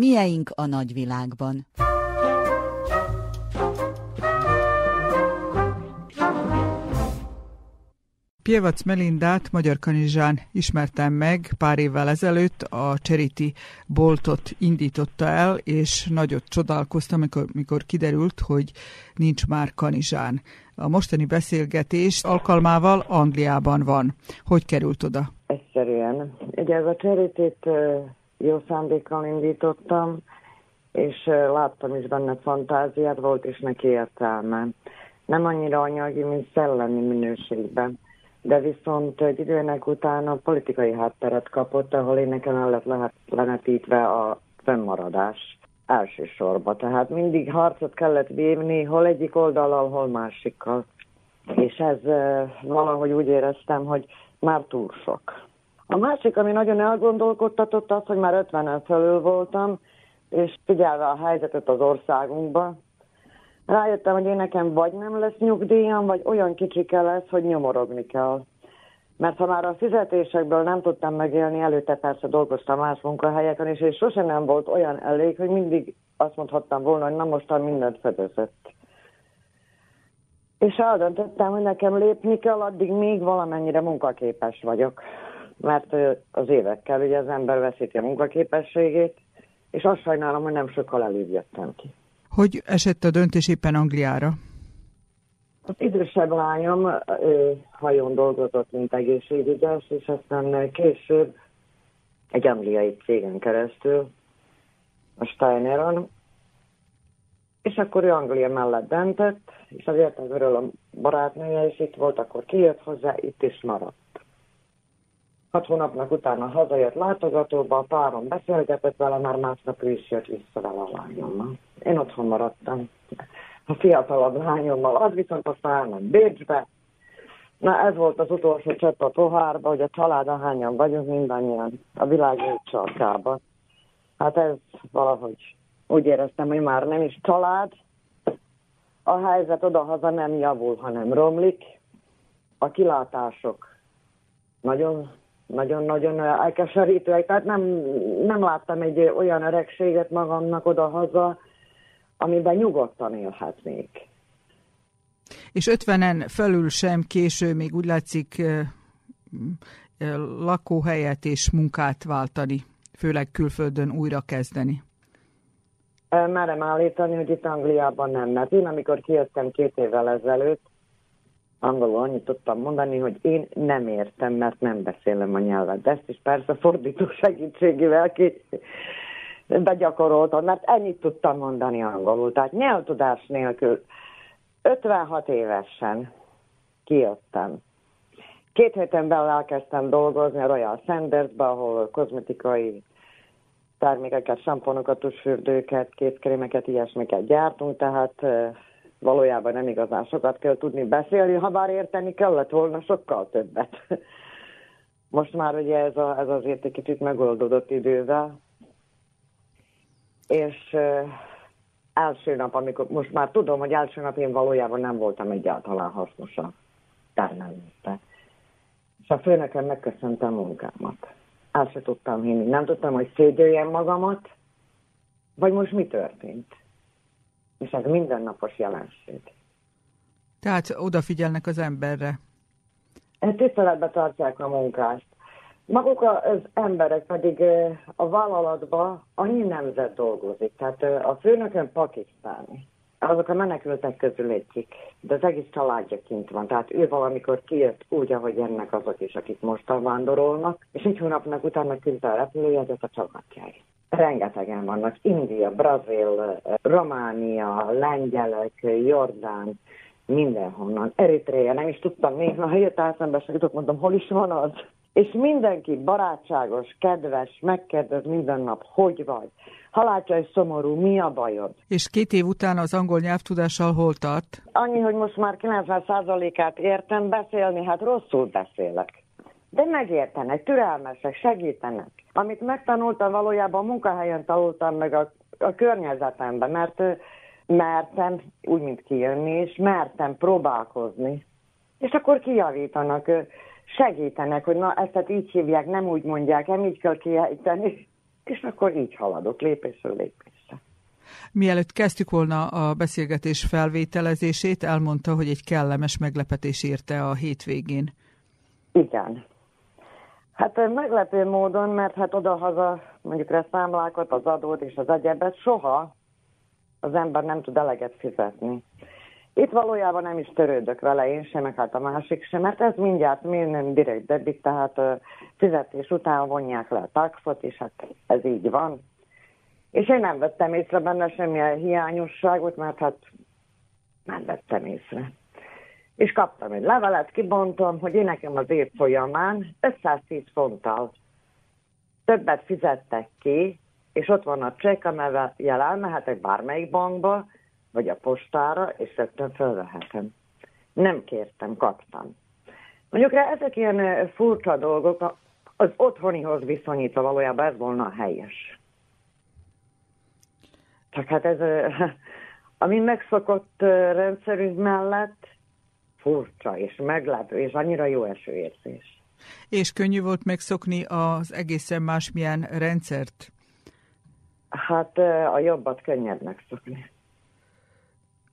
Mieink a nagyvilágban. Pievac Melindát Magyar Kanizsán ismertem meg pár évvel ezelőtt, a Charity boltot indította el, és nagyot csodálkoztam, amikor, amikor kiderült, hogy nincs már Kanizsán. A mostani beszélgetés alkalmával Angliában van. Hogy került oda? Egyszerűen. Ugye ez a charity jó szándékkal indítottam, és láttam is benne fantáziát, volt is neki értelme. Nem annyira anyagi, mint szellemi minőségben de viszont egy időnek utána politikai hátteret kapott, ahol én nekem el lett lenetítve a fennmaradás elsősorban. Tehát mindig harcot kellett vívni, hol egyik oldalal, hol másikkal. És ez valahogy úgy éreztem, hogy már túl sok. A másik, ami nagyon elgondolkodtatott, az, hogy már 50 felül voltam, és figyelve a helyzetet az országunkban, rájöttem, hogy én nekem vagy nem lesz nyugdíjam, vagy olyan kicsike lesz, hogy nyomorogni kell. Mert ha már a fizetésekből nem tudtam megélni, előtte persze dolgoztam más munkahelyeken is, és sosem nem volt olyan elég, hogy mindig azt mondhattam volna, hogy na mostan mindent fedezett. És eldöntöttem, hogy nekem lépni kell, addig még valamennyire munkaképes vagyok. Mert az évekkel ugye az ember veszíti a munkaképességét, és azt sajnálom, hogy nem sokkal előbb jöttem ki. Hogy esett a döntés éppen Angliára? Az idősebb lányom ő, hajón dolgozott, mint egészségügyes, és aztán később egy angliai cégen keresztül, a Steineron, és akkor ő Anglia mellett döntött, és azért az a barátnője is itt volt, akkor kijött hozzá, itt is maradt. Hat hónapnak utána hazajött látogatóba, a párom beszélgetett vele, már másnap ő is jött vissza vele a lányommal. Én otthon maradtam a fiatalabb lányommal, az viszont aztán elment Bécsbe. Na ez volt az utolsó csepp a pohárba, hogy a család hányan vagyunk mindannyian a világ csarkában. Hát ez valahogy úgy éreztem, hogy már nem is család, a helyzet odahaza nem javul, hanem romlik. A kilátások nagyon nagyon-nagyon elkeserítőek, tehát nem, nem láttam egy olyan öregséget magamnak oda-haza, amiben nyugodtan élhetnék. És 50-en felül sem késő, még úgy látszik lakóhelyet és munkát váltani, főleg külföldön újra kezdeni. Merem állítani, hogy itt Angliában nem, mert én amikor kijöttem két évvel ezelőtt, angolul annyit tudtam mondani, hogy én nem értem, mert nem beszélem a nyelvet. De ezt is persze fordító segítségével ki begyakoroltam, mert ennyit tudtam mondani angolul. Tehát nyelvtudás nélkül 56 évesen kijöttem. Két héten belül elkezdtem dolgozni a Royal Sandersbe, ahol kozmetikai termékeket, samponokat, tusfürdőket, kézkrémeket, ilyesmiket gyártunk, tehát valójában nem igazán sokat kell tudni beszélni, ha bár érteni kellett volna sokkal többet. Most már ugye ez, a, ez azért egy kicsit megoldódott idővel. És első nap, amikor most már tudom, hogy első nap én valójában nem voltam egyáltalán hasznos a termelésbe. És a főnökem megköszönte a munkámat. El se tudtam hinni. Nem tudtam, hogy szégyeljem magamat, vagy most mi történt és ez mindennapos jelenség. Tehát odafigyelnek az emberre. Tiszteletbe tartják a munkást. Maguk az emberek pedig a vállalatban annyi nemzet dolgozik. Tehát a főnökön pakisztáni. Azok a menekültek közül egyik, de az egész családja kint van. Tehát ő valamikor kijött úgy, ahogy ennek azok is, akik most vándorolnak, és egy hónapnak utána küldte a repülőjegyet a családjáért rengetegen vannak. India, Brazil, Románia, lengyelek, Jordán, mindenhonnan. Eritrea, nem is tudtam még, ha jött eszembe, se jutott, mondom, hol is van az? És mindenki barátságos, kedves, megkérdez minden nap, hogy vagy. Ha látja, hogy szomorú, mi a bajod? És két év után az angol nyelvtudással hol tart? Annyi, hogy most már 90%-át értem beszélni, hát rosszul beszélek. De megértenek, türelmesek, segítenek. Amit megtanultam, valójában a munkahelyen tanultam meg a, a környezetemben, mert mertem úgy, mint kijönni, és mertem próbálkozni. És akkor kijavítanak, segítenek, hogy na ezt így hívják, nem úgy mondják, nem így kell kiejteni. és akkor így haladok lépésről lépésre. Mielőtt kezdtük volna a beszélgetés felvételezését, elmondta, hogy egy kellemes meglepetés érte a hétvégén. Igen. Hát meglepő módon, mert hát oda-haza mondjuk a számlákat, az adót és az egyebet soha az ember nem tud eleget fizetni. Itt valójában nem is törődök vele én sem, meg hát a másik sem, mert ez mindjárt nem direkt debit, tehát fizetés után vonják le a taxot, és hát ez így van. És én nem vettem észre benne semmilyen hiányosságot, mert hát nem vettem észre. És kaptam egy levelet, kibontom, hogy én nekem az év folyamán 510 fonttal többet fizettek ki, és ott van a csekk, amivel elmehetek bármelyik bankba, vagy a postára, és rögtön fölvehetem. Nem kértem, kaptam. Mondjuk rá ezek ilyen furcsa dolgok, az otthonihoz viszonyítva valójában ez volna a helyes. Csak hát ez, ami megszokott rendszerünk mellett furcsa és meglepő, és annyira jó esőérzés. És könnyű volt megszokni az egészen másmilyen rendszert? Hát a jobbat könnyebb megszokni.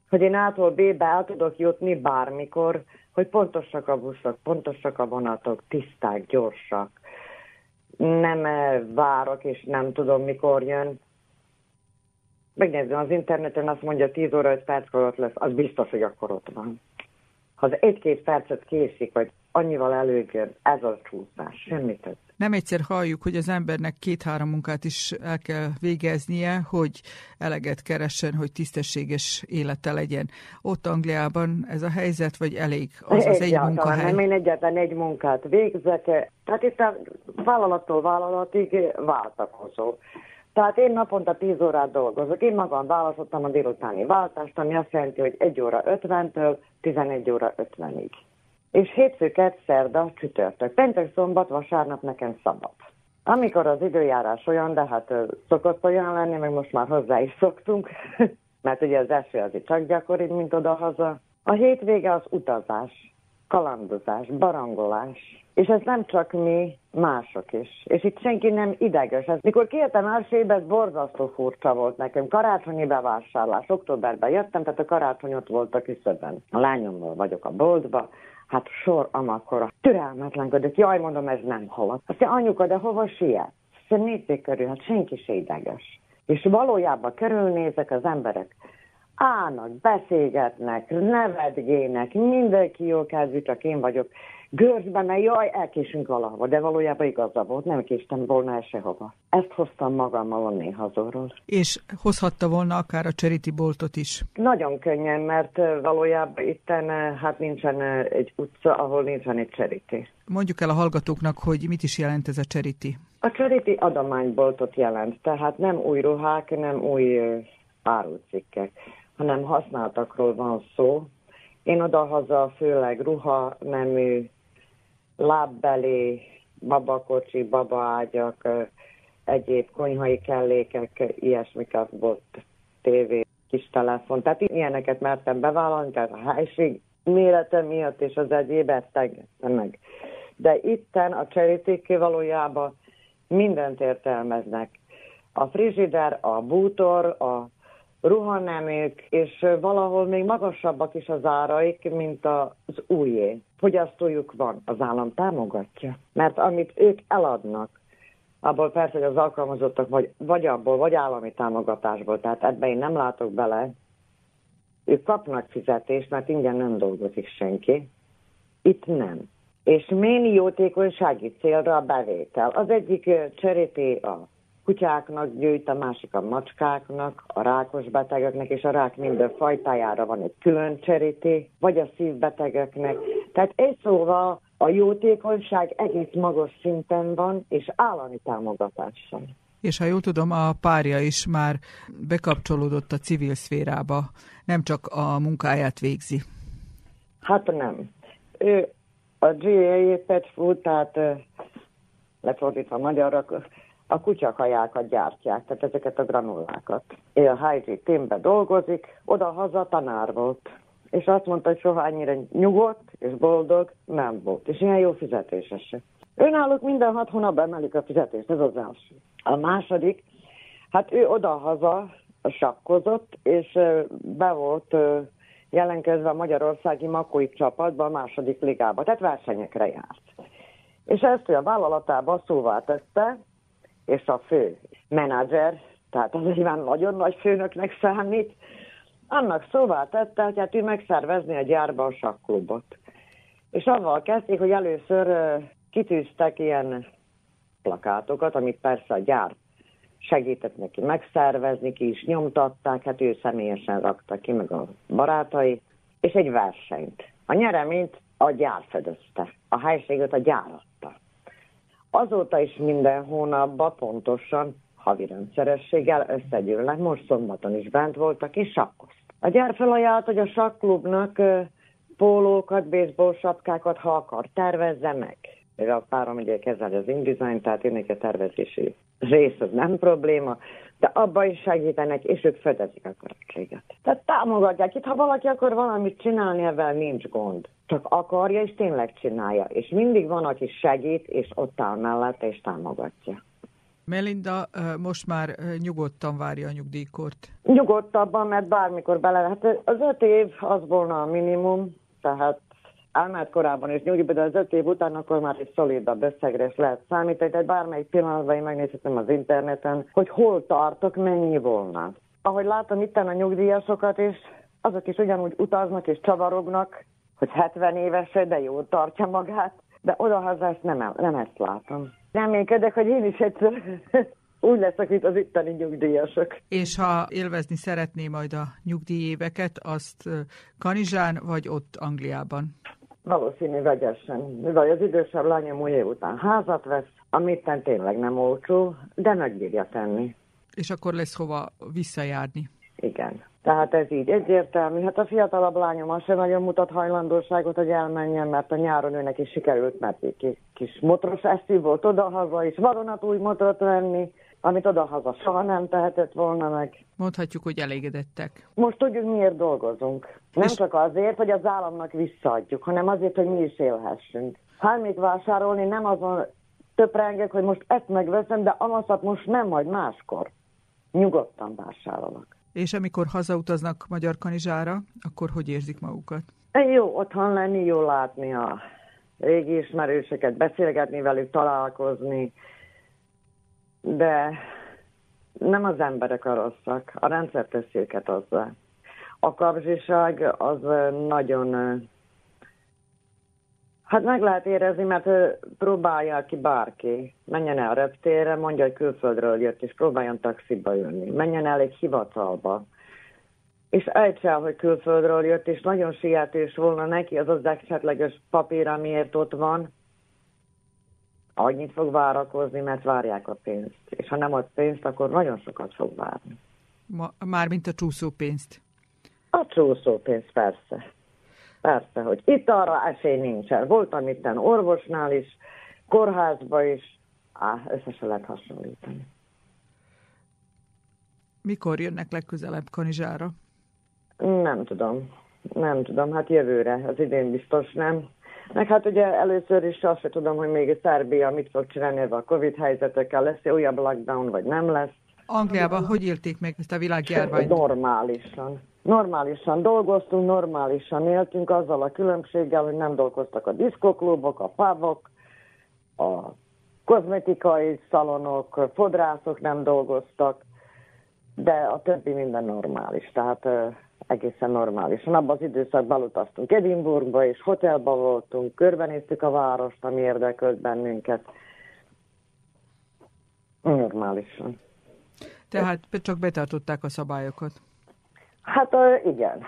Hogy én A-tól B-be el tudok jutni bármikor, hogy pontosak a buszok, pontosak a vonatok, tiszták, gyorsak. Nem várok, és nem tudom, mikor jön. Megnézem az interneten, azt mondja 10 óra 5 perc ott lesz, az biztos, hogy akkor ott van. Ha az egy-két percet késik, vagy annyival előbb ez a csúszás, semmi több. Nem egyszer halljuk, hogy az embernek két-három munkát is el kell végeznie, hogy eleget keressen, hogy tisztességes élete legyen. Ott Angliában ez a helyzet, vagy elég az az egy munkahely? Nem, én egyetlen egy munkát végzek. Tehát itt a vállalattól vállalatig váltakozó. Tehát én naponta 10 órát dolgozok. Én magam választottam a délutáni váltást, ami azt jelenti, hogy 1 óra 50-től 11 óra 50-ig. És hétfőket, szerda, csütörtök. Péntek, szombat, vasárnap nekem szabad. Amikor az időjárás olyan, de hát szokott olyan lenni, meg most már hozzá is szoktunk, mert ugye az eső azért csak gyakori, mint oda-haza. A hétvége az utazás, kalandozás, barangolás, és ez nem csak mi, mások is. És itt senki nem ideges. Ez, mikor kijöttem Elsébe, ez borzasztó furcsa volt nekem. Karácsonyi bevásárlás. Októberben jöttem, tehát a karácsony ott volt a küszöbben. A lányommal vagyok a boltba, hát sor amakkora. Türelmetlenkedek, jaj, mondom, ez nem halad. Azt mondja, anyuka, de hova siet? Azt nézzék körül, hát senki se ideges. És valójában körülnézek az emberek, állnak, beszélgetnek, nevetgének, mindenki jó kedvű, csak én vagyok görzben, mert jaj, elkésünk valahova, de valójában igaza volt, nem késtem volna sehova. Ezt hoztam magammal onné hazorról. És hozhatta volna akár a Charity boltot is? Nagyon könnyen, mert valójában itten hát nincsen egy utca, ahol nincsen egy Charity. Mondjuk el a hallgatóknak, hogy mit is jelent ez a Charity. A Charity adományboltot jelent, tehát nem új ruhák, nem új árucikkek, hanem használtakról van szó. Én oda-haza főleg ruha nemű lábbeli, babakocsi, babaágyak, egyéb konyhai kellékek, ilyesmiket volt, tévé, kis telefon. Tehát ilyeneket mertem bevállalni, tehát a helység mérete miatt és az egyéb ezt meg. De itten a cseríték valójában mindent értelmeznek. A frigider, a bútor, a ruhaneműk, és valahol még magasabbak is az áraik, mint az újé. Fogyasztójuk van, az állam támogatja. Mert amit ők eladnak, abból persze, hogy az alkalmazottak vagy, vagy abból, vagy állami támogatásból, tehát ebbe én nem látok bele. Ők kapnak fizetést, mert ingyen nem dolgozik senki. Itt nem. És mély jótékonysági célra a bevétel. Az egyik cserété a kutyáknak gyűjt, a másik a macskáknak, a rákos betegeknek, és a rák minden fajtájára van egy külön cseríté, vagy a szívbetegeknek. Tehát egy szóval a jótékonyság egész magas szinten van, és állami támogatással. És ha jól tudom, a párja is már bekapcsolódott a civil szférába, nem csak a munkáját végzi. Hát nem. Ő a GA Pet Food, tehát lefordítva magyarra, a kutyakajákat gyártják, tehát ezeket a granullákat. Ő a Hygiene teambe dolgozik, oda-haza tanár volt. És azt mondta, hogy soha annyira nyugodt és boldog nem volt. És ilyen jó fizetéses se. Önállók minden hat hónapban emelik a fizetést, ez az első. A második, hát ő oda-haza sakkozott, és be volt jelenkezve a magyarországi makói csapatba a második ligába, tehát versenyekre járt. És ezt a vállalatába szóvá tette, és a fő menedzser, tehát az nyilván nagyon nagy főnöknek számít, annak szóvá tette, hogy hát ő megszervezni a gyárba a sakklubot. És avval kezdték, hogy először kitűztek ilyen plakátokat, amit persze a gyár segített neki megszervezni, ki is nyomtatták, hát ő személyesen rakta ki, meg a barátai, és egy versenyt. A nyereményt a gyár fedezte, a helységet a gyár adta. Azóta is minden hónapban pontosan havi rendszerességgel összegyűlnek, most szombaton is bent voltak, és sakkozt. A gyár felajánlt, hogy a sakklubnak pólókat, baseball sapkákat, ha akar, tervezze meg. Mivel a párom ugye kezeli az InDesign, tehát ennek a tervezési rész az nem probléma, de abban is segítenek, és ők fedezik a költséget. Tehát támogatják. Itt, ha valaki akar valamit csinálni, ebben nincs gond. Csak akarja, és tényleg csinálja. És mindig van, aki segít, és ott áll mellette, és támogatja. Melinda most már nyugodtan várja a nyugdíjkort. Nyugodtabban, mert bármikor bele lehet. Az öt év az volna a minimum, tehát elment korábban és nyugodj, de az öt év után akkor már egy szolidabb összegre is lehet számítani, tehát bármelyik pillanatban én megnézhetem az interneten, hogy hol tartok, mennyi volna. Ahogy látom itt a nyugdíjasokat is, azok is ugyanúgy utaznak és csavarognak, hogy 70 éves, de jól tartja magát, de odahaza ezt nem, nem ezt látom. Reménykedek, hogy én is egyszer úgy leszek, mint az itteni nyugdíjasok. És ha élvezni szeretné majd a nyugdíjéveket, azt Kanizsán vagy ott Angliában? Valószínű vegyesen, mivel az idősebb lányom új év után házat vesz, amit tényleg nem olcsó, de megbírja tenni. És akkor lesz hova visszajárni. Igen. Tehát ez így egyértelmű. Hát a fiatalabb lányom az sem nagyon mutat hajlandóságot, hogy elmenjen, mert a nyáron őnek is sikerült, mert egy kis motoros eszű volt oda-haza, és varonat új motort venni, amit oda-haza soha nem tehetett volna meg. Mondhatjuk, hogy elégedettek. Most tudjuk, miért dolgozunk. Nem és... csak azért, hogy az államnak visszaadjuk, hanem azért, hogy mi is élhessünk. még vásárolni nem azon töprengek, hogy most ezt megveszem, de amaszat most nem, majd máskor. Nyugodtan vásárolok. És amikor hazautaznak Magyar Kanizsára, akkor hogy érzik magukat? Jó otthon lenni, jó látni a régi ismerőseket, beszélgetni velük, találkozni, de nem az emberek a rosszak, a rendszer teszi őket azzal. A kapzsiság az nagyon, hát meg lehet érezni, mert próbálja ki bárki, menjen el a reptérre, mondja, hogy külföldről jött, és próbáljon taxiba jönni, menjen el egy hivatalba, és ejtse el, hogy külföldről jött, és nagyon sietős volna neki az az esetleges papír, amiért ott van, annyit fog várakozni, mert várják a pénzt. És ha nem ad pénzt, akkor nagyon sokat fog várni. Ma, mármint a csúszópénzt. A csúszópénzt, persze. Persze, hogy itt arra esély nincsen. Voltam itt orvosnál is, kórházba is, á, össze se lehet hasonlítani. Mikor jönnek legközelebb Kanizsára? Nem tudom. Nem tudom, hát jövőre, az idén biztos nem. Meg hát ugye először is azt sem tudom, hogy még Szerbia mit fog csinálni a Covid helyzetekkel, lesz -e újabb lockdown, vagy nem lesz. Angliában hogy élték meg ezt a világjárványt? Normálisan. Normálisan dolgoztunk, normálisan éltünk, azzal a különbséggel, hogy nem dolgoztak a diszkoklubok, a pubok, a kozmetikai szalonok, fodrászok nem dolgoztak, de a többi minden normális. Tehát egészen normálisan. Abban az időszakban utaztunk Edinburghba, és hotelba voltunk, körbenéztük a várost, ami érdekölt bennünket. Normálisan. Tehát csak betartották a szabályokat? Hát igen.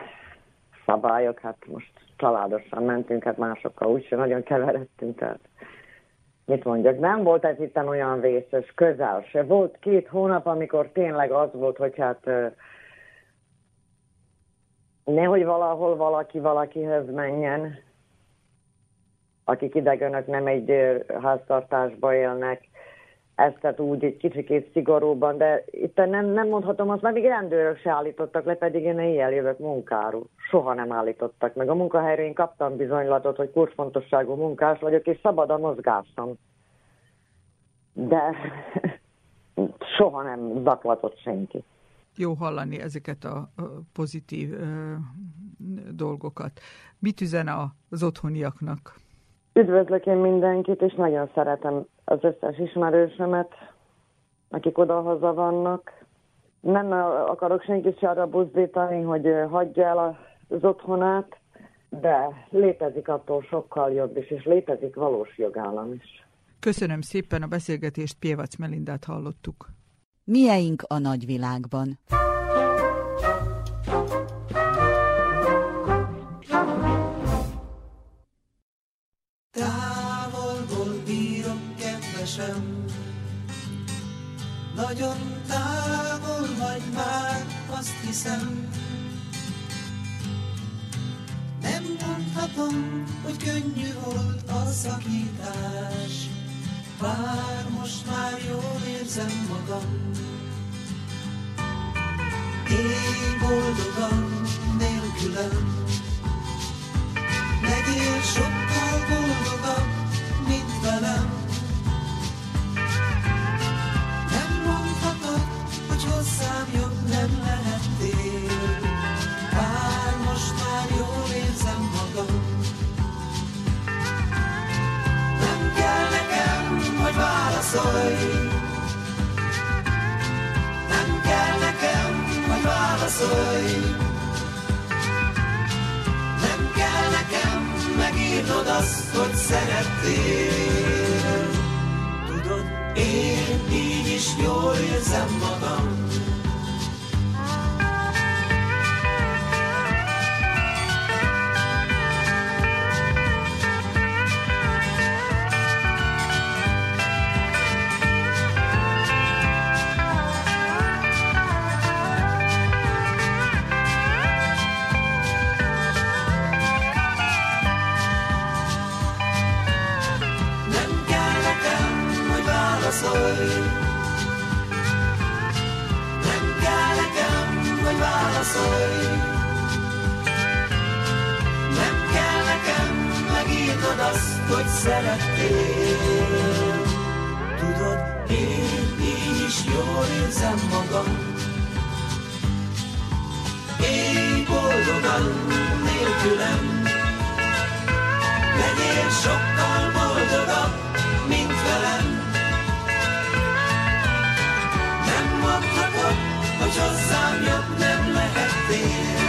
Szabályok, hát most családosan mentünk, hát másokkal úgyse nagyon keveredtünk, tehát mit mondjak, nem volt ez itt olyan vészes, közel se. Volt két hónap, amikor tényleg az volt, hogy hát nehogy valahol valaki valakihez menjen, akik idegenek nem egy háztartásba élnek, ezt tehát úgy egy kicsikét szigorúban, de itt nem, nem mondhatom azt, mert még rendőrök se állítottak le, pedig én éjjel jövök munkáról. Soha nem állítottak meg. A munkahelyről én kaptam bizonylatot, hogy kulcsfontosságú munkás vagyok, és szabad a mozgásom. de soha nem zaklatott senki. Jó hallani ezeket a pozitív dolgokat. Mit üzen az otthoniaknak? Üdvözlök én mindenkit, és nagyon szeretem az összes ismerősömet, akik odahaza vannak. Nem akarok senkit se arra buzdítani, hogy hagyja el az otthonát, de létezik attól sokkal jobb is, és létezik valós jogállam is. Köszönöm szépen a beszélgetést, Pievac Melindát hallottuk. Mieink a nagyvilágban. Távolból bírok, kedvesem, nagyon távol vagy már, azt hiszem. Nem mondhatom, hogy könnyű volt a szakítás, bár most már jól érzem magam. Én boldogan nélkülem, legyél sokkal boldogabb, mint velem. Megírnod azt, hogy szerettél. Tudod, én így is jól érzem magam. hogy szerettél. Tudod, én így is jól érzem magam. Élj boldogan nélkülem, legyél sokkal boldogabb, mint velem. Nem adhatod, hogy hozzám jobb nem lehettél.